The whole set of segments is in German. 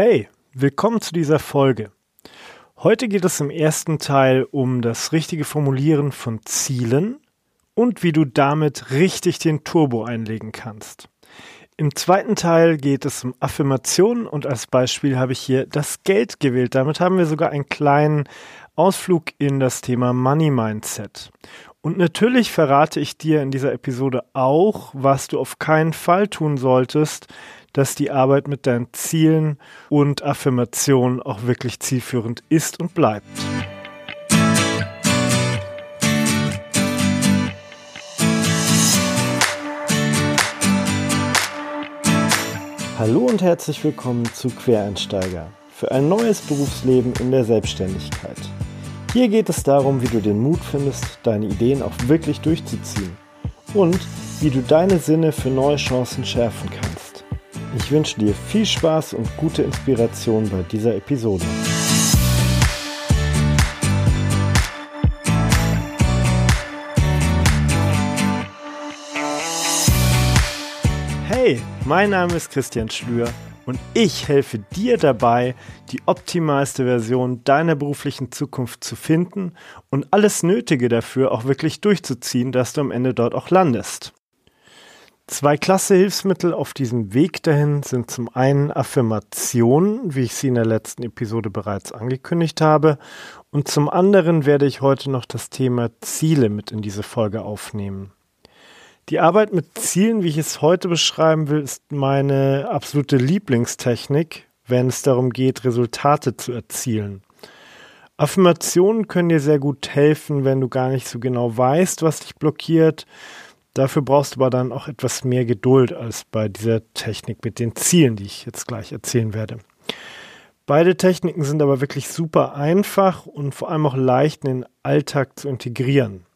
Hey, willkommen zu dieser Folge. Heute geht es im ersten Teil um das richtige Formulieren von Zielen und wie du damit richtig den Turbo einlegen kannst. Im zweiten Teil geht es um Affirmationen und als Beispiel habe ich hier das Geld gewählt. Damit haben wir sogar einen kleinen Ausflug in das Thema Money Mindset. Und natürlich verrate ich dir in dieser Episode auch, was du auf keinen Fall tun solltest, dass die Arbeit mit deinen Zielen und Affirmationen auch wirklich zielführend ist und bleibt. Hallo und herzlich willkommen zu Quereinsteiger für ein neues Berufsleben in der Selbstständigkeit. Hier geht es darum, wie du den Mut findest, deine Ideen auch wirklich durchzuziehen und wie du deine Sinne für neue Chancen schärfen kannst. Ich wünsche dir viel Spaß und gute Inspiration bei dieser Episode. Hey, mein Name ist Christian Schlür und ich helfe dir dabei, die optimalste Version deiner beruflichen Zukunft zu finden und alles Nötige dafür auch wirklich durchzuziehen, dass du am Ende dort auch landest. Zwei klasse Hilfsmittel auf diesem Weg dahin sind zum einen Affirmationen, wie ich sie in der letzten Episode bereits angekündigt habe, und zum anderen werde ich heute noch das Thema Ziele mit in diese Folge aufnehmen. Die Arbeit mit Zielen, wie ich es heute beschreiben will, ist meine absolute Lieblingstechnik, wenn es darum geht, Resultate zu erzielen. Affirmationen können dir sehr gut helfen, wenn du gar nicht so genau weißt, was dich blockiert. Dafür brauchst du aber dann auch etwas mehr Geduld als bei dieser Technik mit den Zielen, die ich jetzt gleich erzählen werde. Beide Techniken sind aber wirklich super einfach und vor allem auch leicht in den Alltag zu integrieren.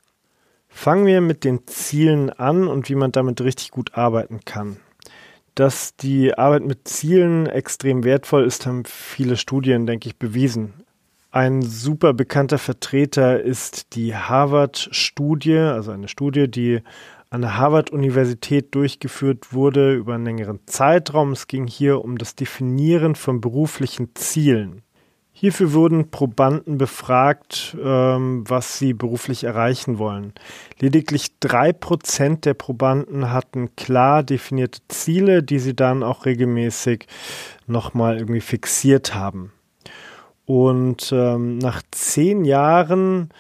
Fangen wir mit den Zielen an und wie man damit richtig gut arbeiten kann. Dass die Arbeit mit Zielen extrem wertvoll ist, haben viele Studien, denke ich, bewiesen. Ein super bekannter Vertreter ist die Harvard-Studie, also eine Studie, die an der Harvard-Universität durchgeführt wurde über einen längeren Zeitraum. Es ging hier um das Definieren von beruflichen Zielen. Hierfür wurden Probanden befragt, ähm, was sie beruflich erreichen wollen. Lediglich drei Prozent der Probanden hatten klar definierte Ziele, die sie dann auch regelmäßig nochmal irgendwie fixiert haben. Und ähm, nach zehn Jahren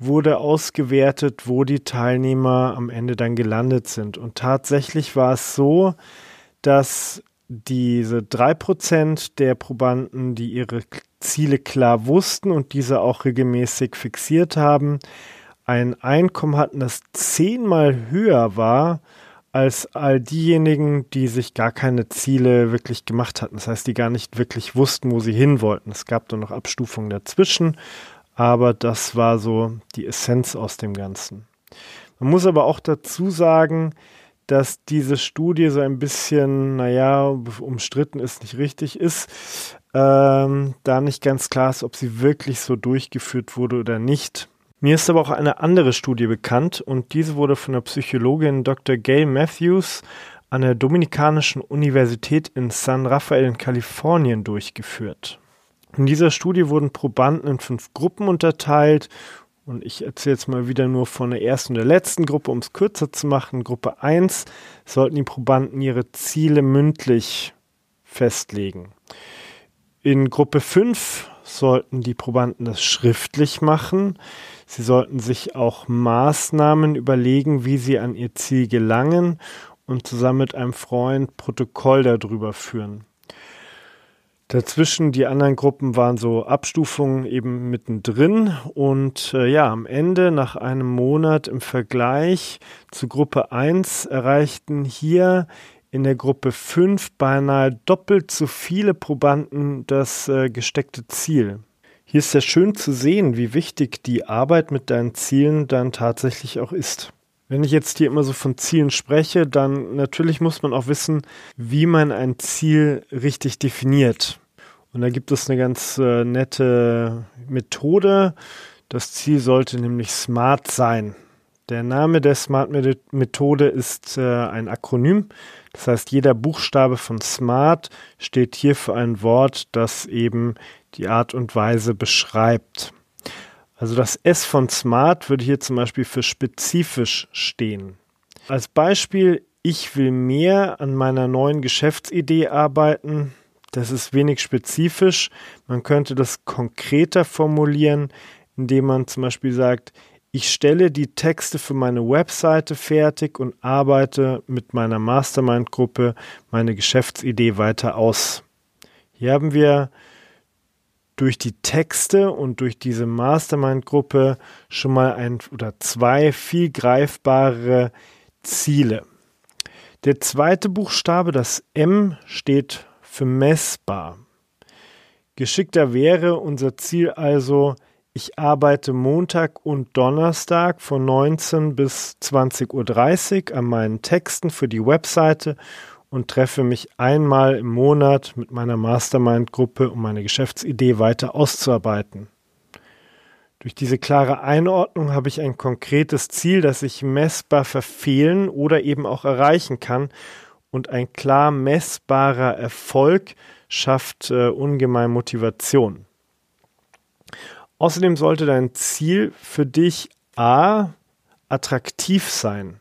wurde ausgewertet, wo die Teilnehmer am Ende dann gelandet sind. Und tatsächlich war es so, dass diese drei Prozent der Probanden, die ihre Ziele klar wussten und diese auch regelmäßig fixiert haben, ein Einkommen hatten, das zehnmal höher war als all diejenigen, die sich gar keine Ziele wirklich gemacht hatten. Das heißt, die gar nicht wirklich wussten, wo sie hin wollten. Es gab dann noch Abstufungen dazwischen, aber das war so die Essenz aus dem Ganzen. Man muss aber auch dazu sagen, dass diese Studie so ein bisschen, naja, umstritten ist, nicht richtig ist ähm, da nicht ganz klar ist, ob sie wirklich so durchgeführt wurde oder nicht. Mir ist aber auch eine andere Studie bekannt und diese wurde von der Psychologin Dr. Gail Matthews an der Dominikanischen Universität in San Rafael in Kalifornien durchgeführt. In dieser Studie wurden Probanden in fünf Gruppen unterteilt und ich erzähle jetzt mal wieder nur von der ersten und der letzten Gruppe, um es kürzer zu machen. Gruppe 1 sollten die Probanden ihre Ziele mündlich festlegen. In Gruppe 5 sollten die Probanden das schriftlich machen. Sie sollten sich auch Maßnahmen überlegen, wie sie an ihr Ziel gelangen und zusammen mit einem Freund Protokoll darüber führen. Dazwischen die anderen Gruppen waren so Abstufungen eben mittendrin und äh, ja, am Ende nach einem Monat im Vergleich zu Gruppe 1 erreichten hier in der Gruppe 5 beinahe doppelt so viele Probanden das äh, gesteckte Ziel. Hier ist ja schön zu sehen, wie wichtig die Arbeit mit deinen Zielen dann tatsächlich auch ist. Wenn ich jetzt hier immer so von Zielen spreche, dann natürlich muss man auch wissen, wie man ein Ziel richtig definiert. Und da gibt es eine ganz äh, nette Methode. Das Ziel sollte nämlich smart sein. Der Name der Smart Methode ist äh, ein Akronym. Das heißt, jeder Buchstabe von Smart steht hier für ein Wort, das eben die Art und Weise beschreibt. Also das S von Smart würde hier zum Beispiel für spezifisch stehen. Als Beispiel, ich will mehr an meiner neuen Geschäftsidee arbeiten. Das ist wenig spezifisch. Man könnte das konkreter formulieren, indem man zum Beispiel sagt, ich stelle die Texte für meine Webseite fertig und arbeite mit meiner Mastermind-Gruppe meine Geschäftsidee weiter aus. Hier haben wir durch die Texte und durch diese Mastermind-Gruppe schon mal ein oder zwei viel greifbare Ziele. Der zweite Buchstabe, das M, steht für messbar. Geschickter wäre unser Ziel also, ich arbeite Montag und Donnerstag von 19 bis 20.30 Uhr an meinen Texten für die Webseite und treffe mich einmal im Monat mit meiner Mastermind-Gruppe, um meine Geschäftsidee weiter auszuarbeiten. Durch diese klare Einordnung habe ich ein konkretes Ziel, das ich messbar verfehlen oder eben auch erreichen kann. Und ein klar messbarer Erfolg schafft äh, ungemein Motivation. Außerdem sollte dein Ziel für dich A attraktiv sein.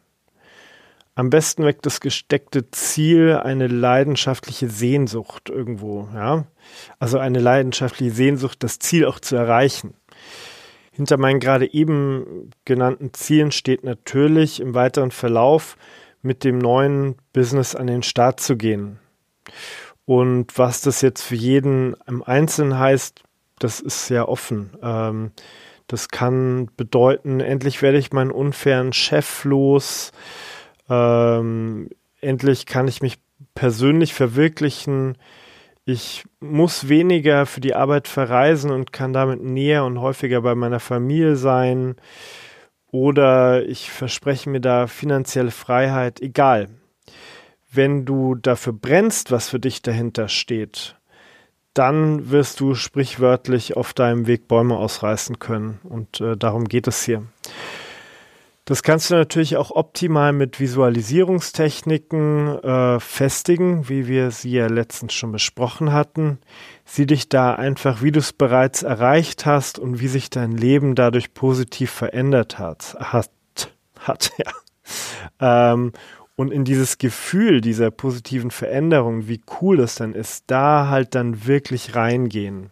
Am besten weckt das gesteckte Ziel eine leidenschaftliche Sehnsucht irgendwo, ja. Also eine leidenschaftliche Sehnsucht, das Ziel auch zu erreichen. Hinter meinen gerade eben genannten Zielen steht natürlich im weiteren Verlauf mit dem neuen Business an den Start zu gehen. Und was das jetzt für jeden im Einzelnen heißt, das ist sehr offen. Ähm, das kann bedeuten, endlich werde ich meinen unfairen Chef los. Ähm, endlich kann ich mich persönlich verwirklichen. Ich muss weniger für die Arbeit verreisen und kann damit näher und häufiger bei meiner Familie sein. Oder ich verspreche mir da finanzielle Freiheit. Egal. Wenn du dafür brennst, was für dich dahinter steht, dann wirst du sprichwörtlich auf deinem Weg Bäume ausreißen können. Und äh, darum geht es hier. Das kannst du natürlich auch optimal mit Visualisierungstechniken äh, festigen, wie wir sie ja letztens schon besprochen hatten. Sieh dich da einfach, wie du es bereits erreicht hast und wie sich dein Leben dadurch positiv verändert hat. Hat, hat ja. Ähm, und in dieses Gefühl dieser positiven Veränderung, wie cool das dann ist, da halt dann wirklich reingehen.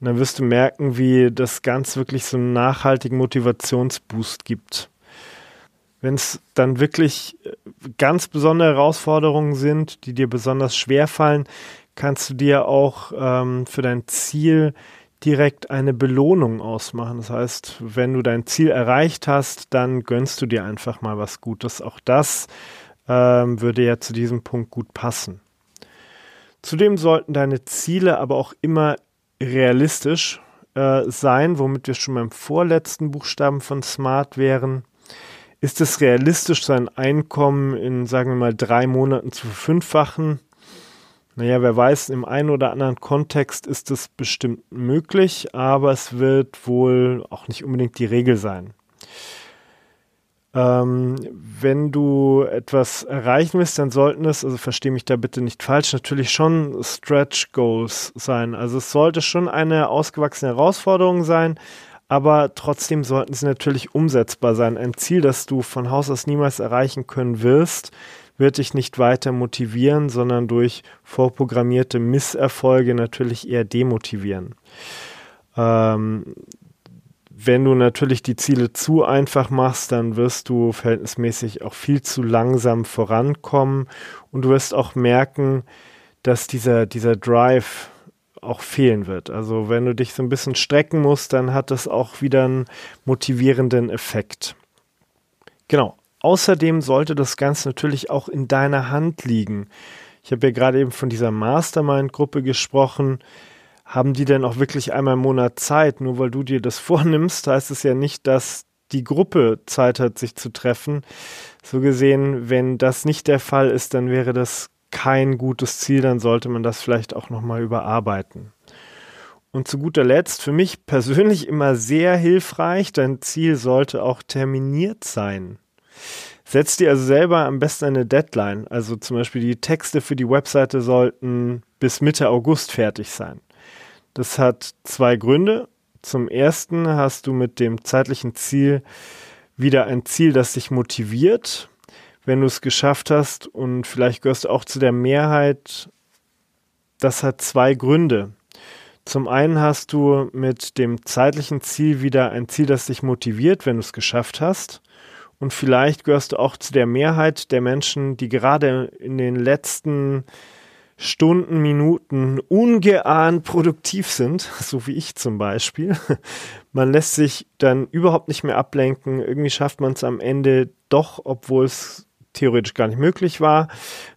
Und dann wirst du merken, wie das ganz wirklich so einen nachhaltigen Motivationsboost gibt. Wenn es dann wirklich äh, ganz besondere Herausforderungen sind, die dir besonders schwer fallen, kannst du dir auch ähm, für dein Ziel direkt eine Belohnung ausmachen. Das heißt, wenn du dein Ziel erreicht hast, dann gönnst du dir einfach mal was Gutes. Auch das ähm, würde ja zu diesem Punkt gut passen. Zudem sollten deine Ziele aber auch immer realistisch äh, sein, womit wir schon beim vorletzten Buchstaben von Smart wären. Ist es realistisch, sein Einkommen in, sagen wir mal, drei Monaten zu verfünffachen? Naja, wer weiß, im einen oder anderen Kontext ist es bestimmt möglich, aber es wird wohl auch nicht unbedingt die Regel sein. Ähm, wenn du etwas erreichen willst, dann sollten es, also verstehe mich da bitte nicht falsch, natürlich schon Stretch Goals sein. Also es sollte schon eine ausgewachsene Herausforderung sein, aber trotzdem sollten sie natürlich umsetzbar sein. Ein Ziel, das du von Haus aus niemals erreichen können wirst, wird dich nicht weiter motivieren, sondern durch vorprogrammierte Misserfolge natürlich eher demotivieren. Ähm, wenn du natürlich die Ziele zu einfach machst, dann wirst du verhältnismäßig auch viel zu langsam vorankommen und du wirst auch merken, dass dieser, dieser Drive auch fehlen wird. Also wenn du dich so ein bisschen strecken musst, dann hat das auch wieder einen motivierenden Effekt. Genau. Außerdem sollte das Ganze natürlich auch in deiner Hand liegen. Ich habe ja gerade eben von dieser Mastermind-Gruppe gesprochen haben die denn auch wirklich einmal im Monat Zeit? Nur weil du dir das vornimmst, heißt es ja nicht, dass die Gruppe Zeit hat, sich zu treffen. So gesehen, wenn das nicht der Fall ist, dann wäre das kein gutes Ziel, dann sollte man das vielleicht auch nochmal überarbeiten. Und zu guter Letzt, für mich persönlich immer sehr hilfreich, dein Ziel sollte auch terminiert sein. Setz dir also selber am besten eine Deadline. Also zum Beispiel die Texte für die Webseite sollten bis Mitte August fertig sein. Das hat zwei Gründe. Zum ersten hast du mit dem zeitlichen Ziel wieder ein Ziel, das dich motiviert, wenn du es geschafft hast. Und vielleicht gehörst du auch zu der Mehrheit. Das hat zwei Gründe. Zum einen hast du mit dem zeitlichen Ziel wieder ein Ziel, das dich motiviert, wenn du es geschafft hast. Und vielleicht gehörst du auch zu der Mehrheit der Menschen, die gerade in den letzten Stunden, Minuten ungeahnt produktiv sind, so wie ich zum Beispiel. Man lässt sich dann überhaupt nicht mehr ablenken. Irgendwie schafft man es am Ende doch, obwohl es theoretisch gar nicht möglich war,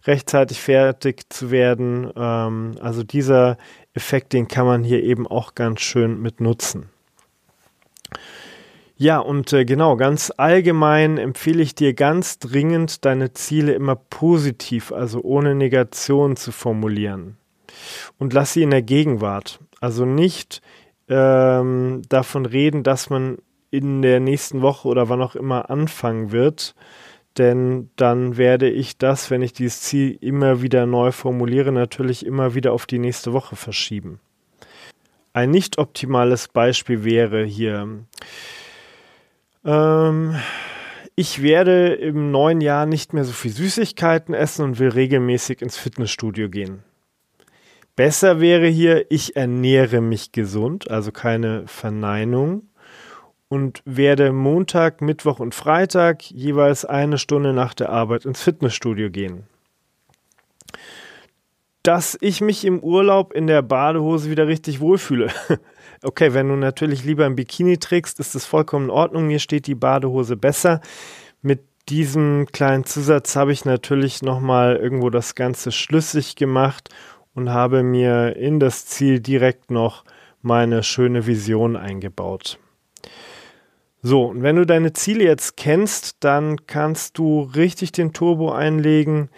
rechtzeitig fertig zu werden. Ähm, also dieser Effekt, den kann man hier eben auch ganz schön mit nutzen. Ja, und äh, genau, ganz allgemein empfehle ich dir ganz dringend, deine Ziele immer positiv, also ohne Negation zu formulieren. Und lass sie in der Gegenwart. Also nicht ähm, davon reden, dass man in der nächsten Woche oder wann auch immer anfangen wird, denn dann werde ich das, wenn ich dieses Ziel immer wieder neu formuliere, natürlich immer wieder auf die nächste Woche verschieben. Ein nicht optimales Beispiel wäre hier, ähm, ich werde im neuen Jahr nicht mehr so viel Süßigkeiten essen und will regelmäßig ins Fitnessstudio gehen. Besser wäre hier, ich ernähre mich gesund, also keine Verneinung und werde Montag, Mittwoch und Freitag jeweils eine Stunde nach der Arbeit ins Fitnessstudio gehen. Dass ich mich im Urlaub in der Badehose wieder richtig wohlfühle. Okay, wenn du natürlich lieber ein Bikini trägst, ist das vollkommen in Ordnung. Mir steht die Badehose besser. Mit diesem kleinen Zusatz habe ich natürlich nochmal irgendwo das Ganze schlüssig gemacht und habe mir in das Ziel direkt noch meine schöne Vision eingebaut. So, und wenn du deine Ziele jetzt kennst, dann kannst du richtig den Turbo einlegen.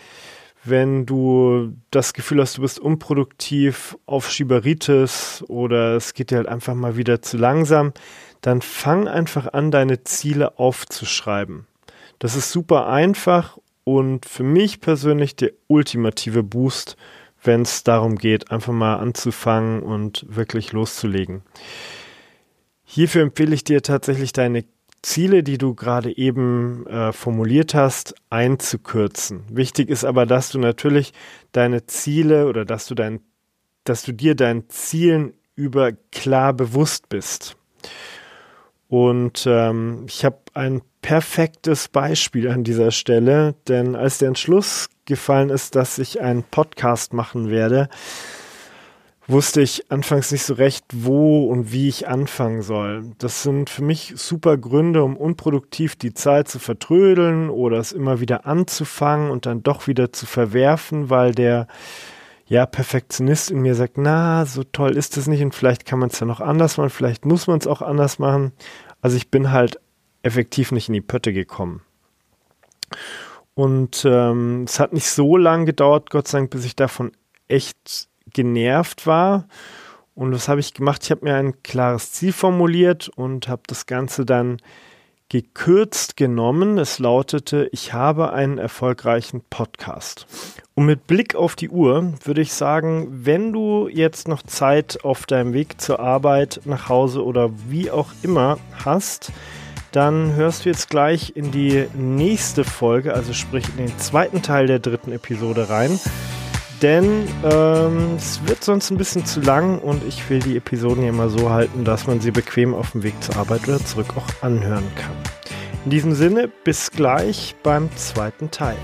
Wenn du das Gefühl hast, du bist unproduktiv, auf Schieberitis oder es geht dir halt einfach mal wieder zu langsam, dann fang einfach an, deine Ziele aufzuschreiben. Das ist super einfach und für mich persönlich der ultimative Boost, wenn es darum geht, einfach mal anzufangen und wirklich loszulegen. Hierfür empfehle ich dir tatsächlich deine Ziele, die du gerade eben äh, formuliert hast, einzukürzen. Wichtig ist aber, dass du natürlich deine Ziele oder dass du dein, dass du dir deinen Zielen über klar bewusst bist. Und ähm, ich habe ein perfektes Beispiel an dieser Stelle, denn als der Entschluss gefallen ist, dass ich einen Podcast machen werde, wusste ich anfangs nicht so recht, wo und wie ich anfangen soll. Das sind für mich super Gründe, um unproduktiv die Zeit zu vertrödeln oder es immer wieder anzufangen und dann doch wieder zu verwerfen, weil der ja, Perfektionist in mir sagt, na, so toll ist es nicht und vielleicht kann man es ja noch anders machen, vielleicht muss man es auch anders machen. Also ich bin halt effektiv nicht in die Pötte gekommen. Und ähm, es hat nicht so lange gedauert, Gott sei Dank, bis ich davon echt genervt war. Und was habe ich gemacht? Ich habe mir ein klares Ziel formuliert und habe das Ganze dann gekürzt genommen. Es lautete, ich habe einen erfolgreichen Podcast. Und mit Blick auf die Uhr würde ich sagen, wenn du jetzt noch Zeit auf deinem Weg zur Arbeit, nach Hause oder wie auch immer hast, dann hörst du jetzt gleich in die nächste Folge, also sprich in den zweiten Teil der dritten Episode rein denn ähm, es wird sonst ein bisschen zu lang und ich will die Episoden ja mal so halten, dass man sie bequem auf dem Weg zur Arbeit oder zurück auch anhören kann. In diesem Sinne, bis gleich beim zweiten Teil.